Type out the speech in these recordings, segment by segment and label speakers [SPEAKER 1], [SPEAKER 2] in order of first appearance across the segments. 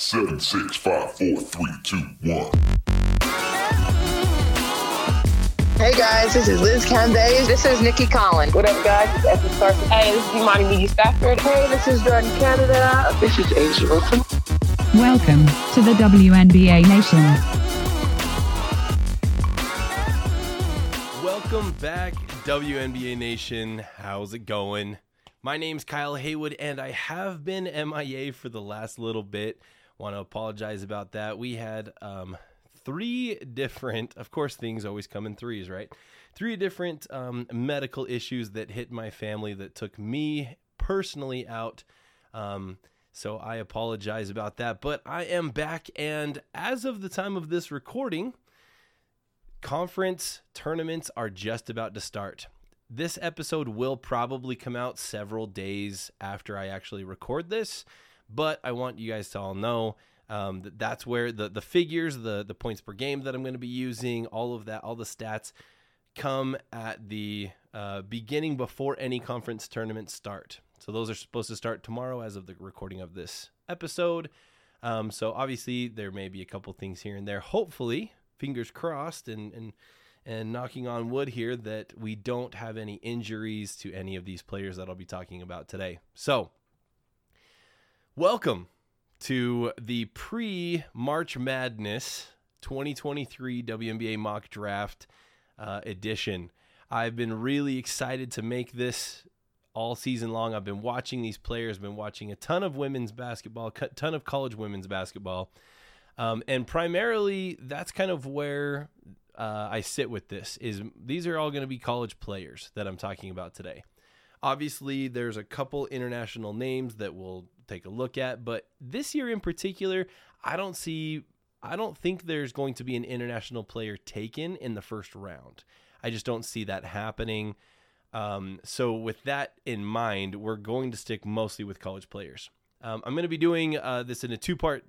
[SPEAKER 1] Seven, six, five, four, three, two, one.
[SPEAKER 2] Hey guys, this is Liz Cambage. This is Nikki Collins.
[SPEAKER 3] What up, guys? It's Esther Sarkis.
[SPEAKER 4] Hey, this is Imani McGee-Stafford.
[SPEAKER 3] Hey, this is Jordan Canada.
[SPEAKER 5] This is A'ja Wilson.
[SPEAKER 6] Welcome to the WNBA Nation.
[SPEAKER 7] Welcome back, WNBA Nation. How's it going? My name's Kyle Haywood, and I have been MIA for the last little bit. Want to apologize about that. We had um, three different, of course, things always come in threes, right? Three different um, medical issues that hit my family that took me personally out. Um, so I apologize about that. But I am back, and as of the time of this recording, conference tournaments are just about to start. This episode will probably come out several days after I actually record this, but I want you guys to all know um, that that's where the the figures, the the points per game that I'm going to be using, all of that, all the stats come at the uh, beginning before any conference tournaments start. So those are supposed to start tomorrow, as of the recording of this episode. Um, so obviously there may be a couple things here and there. Hopefully, fingers crossed, and and and knocking on wood here that we don't have any injuries to any of these players that I'll be talking about today. So, welcome to the pre March Madness 2023 WNBA mock draft uh, edition. I've been really excited to make this all season long. I've been watching these players, been watching a ton of women's basketball, a ton of college women's basketball. Um, and primarily, that's kind of where uh, I sit with this. Is these are all going to be college players that I'm talking about today. Obviously, there's a couple international names that we'll take a look at, but this year in particular, I don't see I don't think there's going to be an international player taken in the first round. I just don't see that happening. Um, so, with that in mind, we're going to stick mostly with college players. Um, I'm going to be doing uh, this in a two part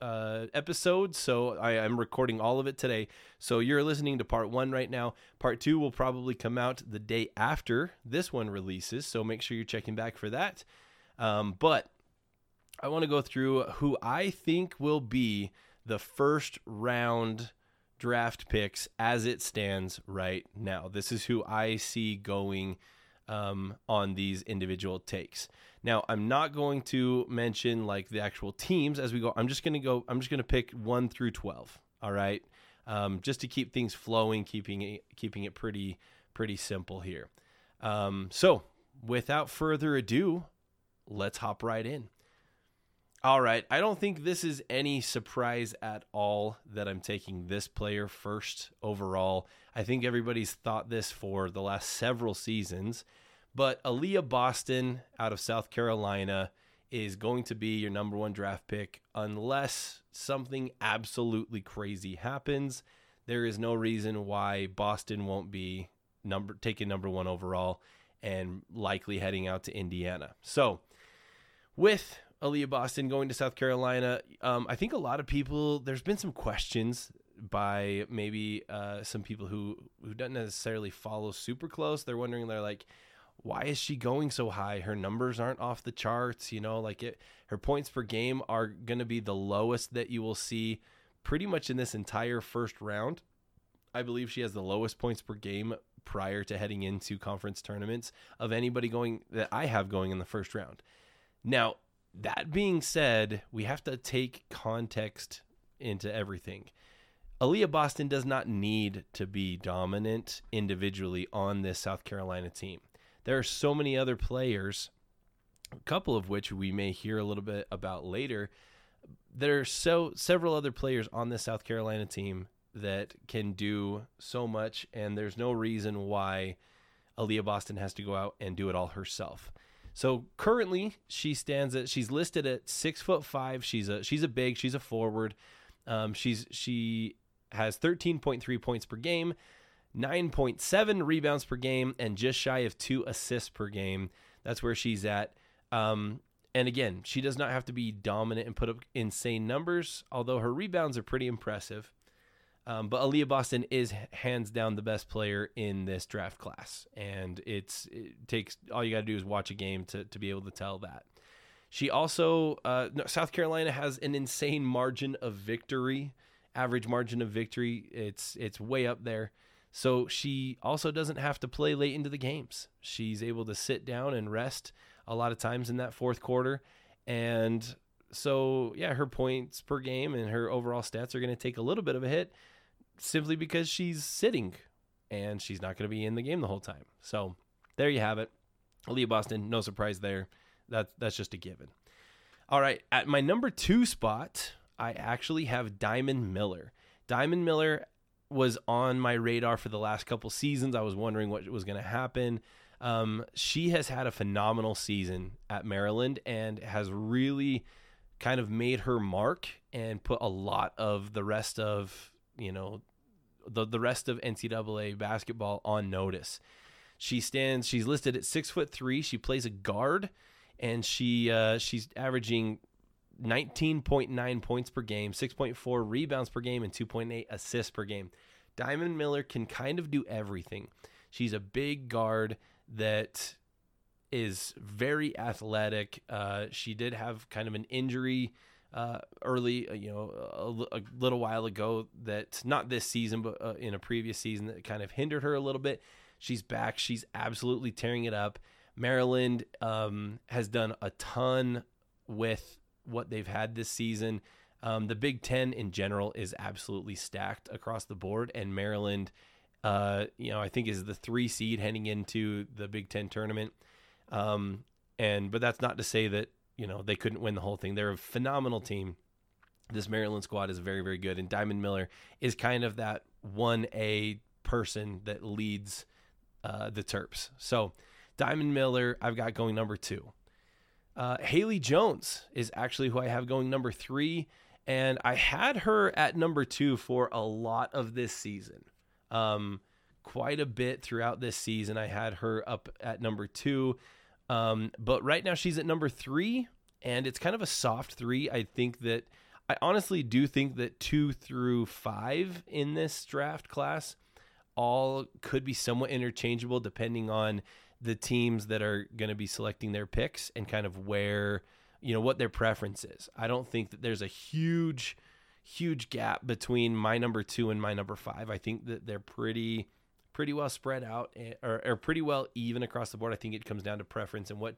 [SPEAKER 7] uh, episode, so I, am recording all of it today. So, you're listening to part one right now. Part two will probably come out the day after this one releases, so make sure you're checking back for that. Um, but I want to go through who I think will be the first round draft picks as it stands right now. This is who I see going um, on these individual takes. Now, I'm not going to mention like the actual teams as we go. I'm just going to go, I'm just going to pick 1 through 12. All right. Um, just to keep things flowing, keeping it, keeping it pretty, pretty simple here. Um, so, without further ado, let's hop right in. All right. I don't think this is any surprise at all that I'm taking this player first overall. I think everybody's thought this for the last several seasons. But Aliyah Boston out of South Carolina is going to be your number one draft pick unless something absolutely crazy happens. There is no reason why Boston won't be number taking number one overall and likely heading out to Indiana. So with Aliyah Boston going to South Carolina. Um, I think a lot of people. There's been some questions by maybe uh, some people who who don't necessarily follow super close. They're wondering. They're like, why is she going so high? Her numbers aren't off the charts. You know, like it. Her points per game are going to be the lowest that you will see pretty much in this entire first round. I believe she has the lowest points per game prior to heading into conference tournaments of anybody going that I have going in the first round. Now, that being said, we have to take context into everything. Aliyah Boston does not need to be dominant individually on this South Carolina team. There are so many other players, a couple of which we may hear a little bit about later. There are so several other players on this South Carolina team that can do so much, and there's no reason why Aliyah Boston has to go out and do it all herself. So currently, she stands at she's listed at six foot five. She's a she's a big. She's a forward. Um, she's she has thirteen point three points per game, nine point seven rebounds per game, and just shy of two assists per game. That's where she's at. Um, and again, she does not have to be dominant and put up insane numbers, although her rebounds are pretty impressive. Um, but Aliyah Boston is hands down the best player in this draft class, and it's it takes all you got to do is watch a game to to be able to tell that. She also, uh, South Carolina has an insane margin of victory, average margin of victory. It's it's way up there. So she also doesn't have to play late into the games. She's able to sit down and rest a lot of times in that fourth quarter. And so, yeah, her points per game and her overall stats are going to take a little bit of a hit simply because she's sitting and she's not going to be in the game the whole time. So, there you have it. Aliyah Boston, no surprise there. That, that's just a given. All right, at my number two spot, I actually have Diamond Miller. Diamond Miller was on my radar for the last couple seasons. I was wondering what was going to happen. Um, she has had a phenomenal season at Maryland and has really kind of made her mark and put a lot of the rest of you know the the rest of NCAA basketball on notice. She stands. She's listed at six foot three. She plays a guard, and she uh, she's averaging 19.9 points per game, 6.4 rebounds per game, and 2.8 assists per game. Diamond Miller can kind of do everything. She's a big guard that is very athletic. Uh, she did have kind of an injury uh, early, uh, you know, a, a, little while ago that not this season, but uh, in a previous season that kind of hindered her a little bit. She's back. She's absolutely tearing it up. Maryland um, has done a ton with what they've had this season. Um, the Big Ten in general is absolutely stacked across the board, and Maryland, uh, you know, I think is the three seed heading into the Big Ten tournament. Um, and but that's not to say that you know they couldn't win the whole thing. They're a phenomenal team. This Maryland squad is very very good, and Diamond Miller is kind of that one A person that leads uh, the Terps. So Diamond Miller, I've got going number two. Uh, Haley Jones is actually who I have going number three, and I had her at number two for a lot of this season. Um, quite a bit throughout this season, I had her up at number two, um, but right now she's at number three, and it's kind of a soft three. I think that I honestly do think that two through five in this draft class all could be somewhat interchangeable depending on the teams that are going to be selecting their picks and kind of where you know what their preference is. I don't think that there's a huge huge gap between my number 2 and my number 5. I think that they're pretty pretty well spread out eh, or, or pretty well even across the board. I think it comes down to preference and what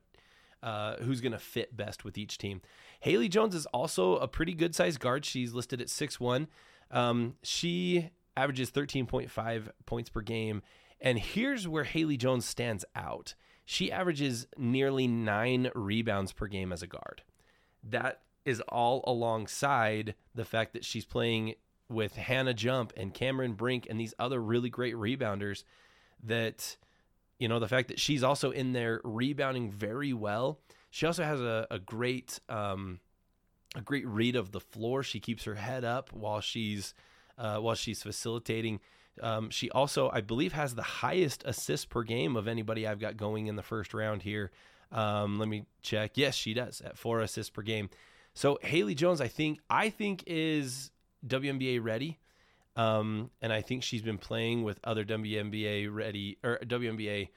[SPEAKER 7] uh, who's going to fit best with each team. Haley Jones is also a pretty good sized guard. She's listed at six one. Um, she averages 13.5 points per game and here's where Haley Jones stands out. She averages nearly nine rebounds per game as a guard. That is all alongside the fact that she's playing with Hannah Jump and Cameron Brink and these other really great rebounders that you know the fact that she's also in there rebounding very well she also has a, a great um, a great read of the floor she keeps her head up while she's uh, while she's facilitating um, she also, I believe, has the highest assist per game of anybody I've got going in the first round here. Um, let me check. Yes, she does at four assists per game. So Haley Jones, I think, I think is WNBA ready. Um, and I think she's been playing with other WNBA ready or WNBA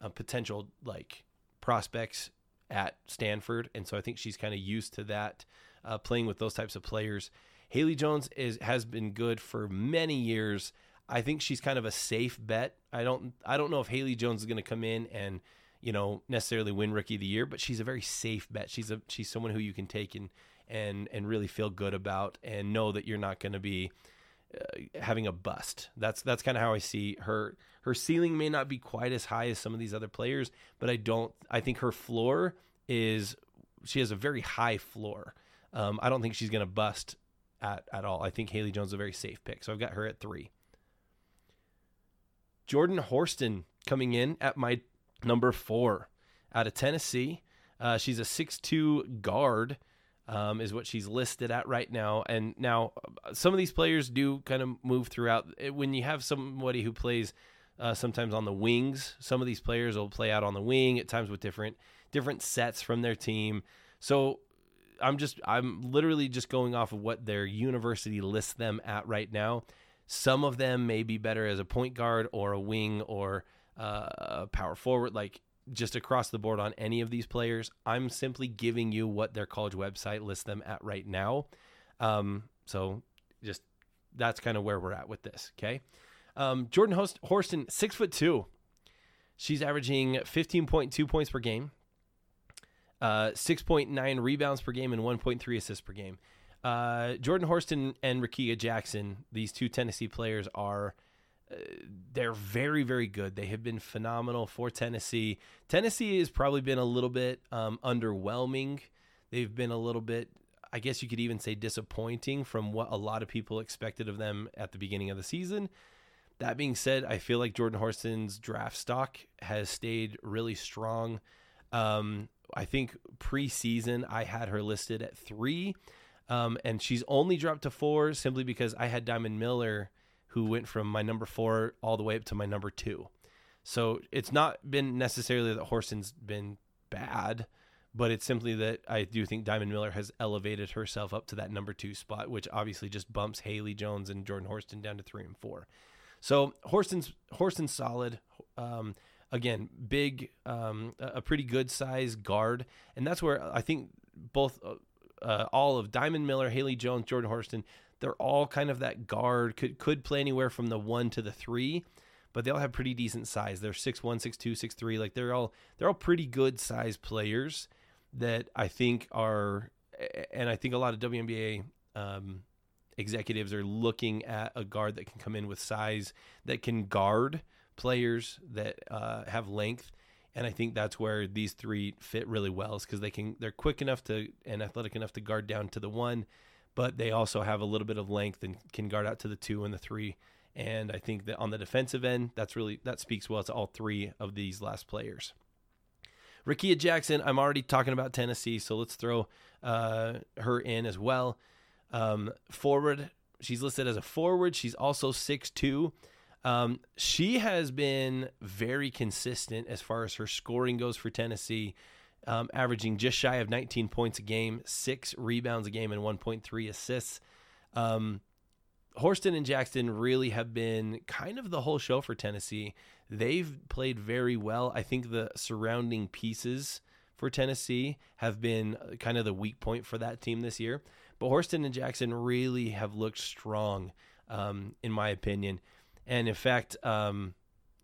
[SPEAKER 7] uh, potential like prospects at Stanford, and so I think she's kind of used to that, uh, playing with those types of players. Haley Jones is has been good for many years. I think she's kind of a safe bet. I don't I don't know if Haley Jones is going to come in and you know necessarily win Rookie of the Year, but she's a very safe bet. She's a she's someone who you can take and and and really feel good about and know that you're not going to be uh, having a bust. That's that's kind of how I see her. Her ceiling may not be quite as high as some of these other players, but I don't. I think her floor is she has a very high floor. Um, I don't think she's going to bust at at all. I think Haley Jones is a very safe pick, so I've got her at three. Jordan Horston coming in at my number four out of Tennessee. Uh, she's a six-two guard, um, is what she's listed at right now. And now, some of these players do kind of move throughout. When you have somebody who plays uh, sometimes on the wings, some of these players will play out on the wing at times with different different sets from their team. So I'm just I'm literally just going off of what their university lists them at right now. Some of them may be better as a point guard or a wing or uh, a power forward. Like just across the board on any of these players. I'm simply giving you what their college website lists them at right now. Um, so just that's kind of where we're at with this. Okay. Um, Jordan Host- Horston, six foot two. She's averaging 15.2 points per game, uh, 6.9 rebounds per game, and 1.3 assists per game. Uh, Jordan Horston and Rickea Jackson, these two Tennessee players, are they're very very good. They have been phenomenal for Tennessee. Tennessee has probably been a little bit um, underwhelming. They've been a little bit, I guess you could even say, disappointing from what a lot of people expected of them at the beginning of the season. That being said, I feel like Jordan Horston's draft stock has stayed really strong. Um, I think preseason I had her listed at three, um, and she's only dropped to four simply because I had Diamond Miller, who went from my number four all the way up to my number two. So it's not been necessarily that Horston's been bad, but it's simply that I do think Diamond Miller has elevated herself up to that number two spot, which obviously just bumps Haley Jones and Jordan Horston down to three and four. So Horston's Horston's solid. Um, again, big, um, a pretty good size guard, and that's where I think both, uh, uh, all of Diamond Miller, Haley Jones, Jordan Horston, they're all kind of that guard. Could could play anywhere from the one to the three, but they all have pretty decent size. They're six one, six two, six three. Like they're all they're all pretty good size players that I think are, and I think a lot of WNBA. Um, executives are looking at a guard that can come in with size that can guard players that uh, have length and I think that's where these three fit really well is because they can they're quick enough to and athletic enough to guard down to the one, but they also have a little bit of length and can guard out to the two and the three. And I think that on the defensive end, that's really that speaks well to all three of these last players. Rickea Jackson, I'm already talking about Tennessee, so let's throw uh, her in as well. Um, forward, she's listed as a forward. She's also six two. Um, she has been very consistent as far as her scoring goes for Tennessee, um, averaging just shy of 19 points a game, six rebounds a game, and 1.3 assists. Um, Horston and Jackson really have been kind of the whole show for Tennessee. They've played very well. I think the surrounding pieces for Tennessee have been kind of the weak point for that team this year. But Horston and Jackson really have looked strong, um, in my opinion. And in fact, um,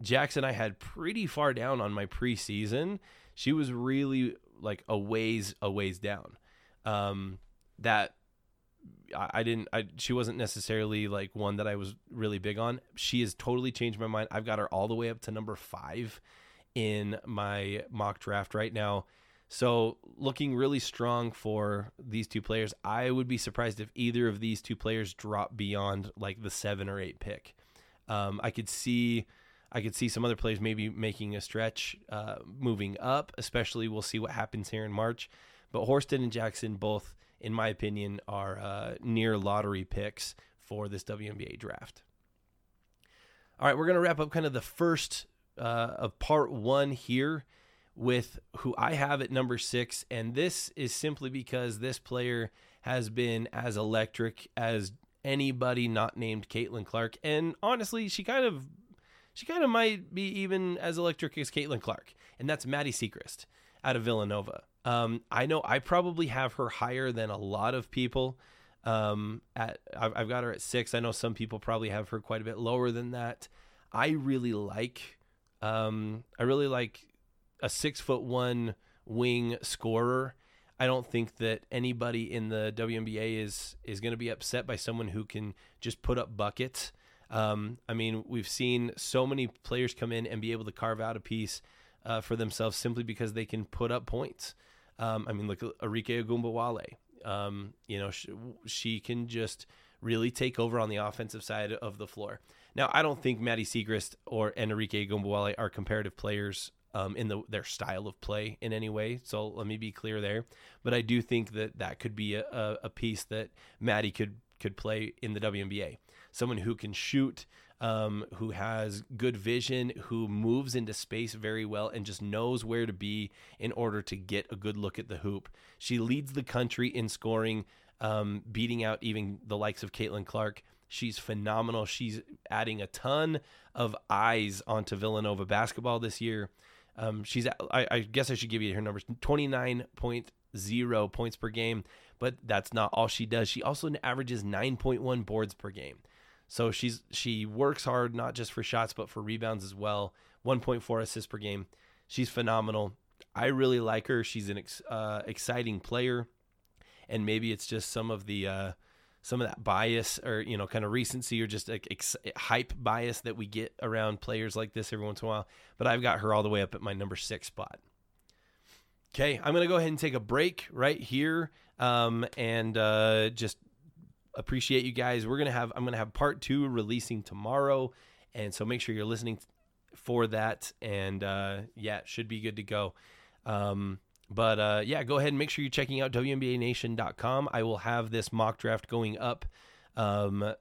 [SPEAKER 7] Jackson I had pretty far down on my preseason. She was really like a ways a ways down. Um, that I, didn't. I, she wasn't necessarily like one that I was really big on. She has totally changed my mind. I've got her all the way up to number five in my mock draft right now. So looking really strong for these two players. I would be surprised if either of these two players drop beyond like the seven or eight pick. Um, I could see, I could see some other players maybe making a stretch, uh, moving up. Especially, we'll see what happens here in March. But Horston and Jackson both, in my opinion, are uh, near lottery picks for this WNBA draft. All right, we're gonna wrap up kind of the first uh, of part one here with who I have at number six, and this is simply because this player has been as electric as anybody not named Caitlin Clark, and honestly, she kind of she kind of might be even as electric as Caitlin Clark, and that's Maddy Siegrist out of Villanova. Um, I know I probably have her higher than a lot of people. Um, at I've, I've got her at six. I know some people probably have her quite a bit lower than that. I really like, um, I really like a six foot one wing scorer. I don't think that anybody in the WNBA is is going to be upset by someone who can just put up buckets. Um, I mean, we've seen so many players come in and be able to carve out a piece uh, for themselves simply because they can put up points. Um, I mean, look Arike Ogunbowale. Um, you know, she, she, can just really take over on the offensive side of the floor. Now, I don't think Maddy Siegrist or Arike Ogunbowale are comparative players um, in the, their style of play in any way. So let me be clear there. But I do think that that could be a, a piece that Maddie could could play in the WNBA. Someone who can shoot, um, who has good vision, who moves into space very well, and just knows where to be in order to get a good look at the hoop. She leads the country in scoring, um, beating out even the likes of Caitlin Clark. She's phenomenal. She's adding a ton of eyes onto Villanova basketball this year. Um, she's, I, I, guess I should give you her numbers 29.0 points per game, but that's not all she does. She also averages 9.1 boards per game. So she's she works hard not just for shots but for rebounds as well. 1.4 assists per game. She's phenomenal. I really like her. She's an ex, uh, exciting player, and maybe it's just some of the uh, some of that bias or you know kind of recency or just like ex- hype bias that we get around players like this every once in a while. But I've got her all the way up at my number six spot. Okay, I'm gonna go ahead and take a break right here, um, and uh, just appreciate you guys. We're gonna have I'm gonna have part two releasing tomorrow, and so make sure you're listening for that. And uh, yeah, should be good to go. Um, but uh, yeah, go ahead and make sure you're checking out WNBANation.com. I will have this mock draft going up um,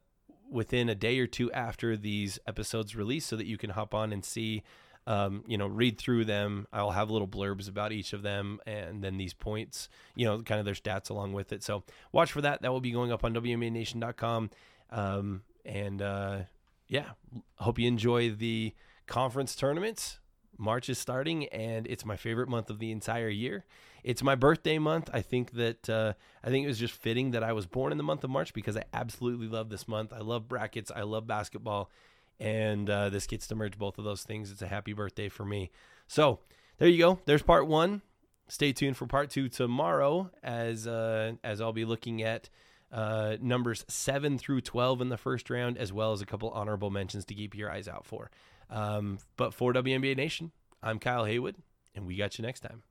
[SPEAKER 7] within a day or two after these episodes release, so that you can hop on and see. Um, you know, read through them. I'll have little blurbs about each of them and then these points, you know, kind of their stats along with it. So watch for that. That will be going up on WNBANation.com. Um, and uh, yeah, hope you enjoy the conference tournaments. March is starting, and it's my favorite month of the entire year. It's my birthday month. I think that uh, I think it was just fitting that I was born in the month of March because I absolutely love this month. I love brackets. I love basketball, and uh, this gets to merge both of those things. It's a happy birthday for me. So there you go. There's part one. Stay tuned for part two tomorrow, as uh, as I'll be looking at uh, numbers seven through twelve in the first round, as well as a couple honorable mentions to keep your eyes out for. Um, but for WNBA Nation, I'm Kyle Haywood, and we got you next time.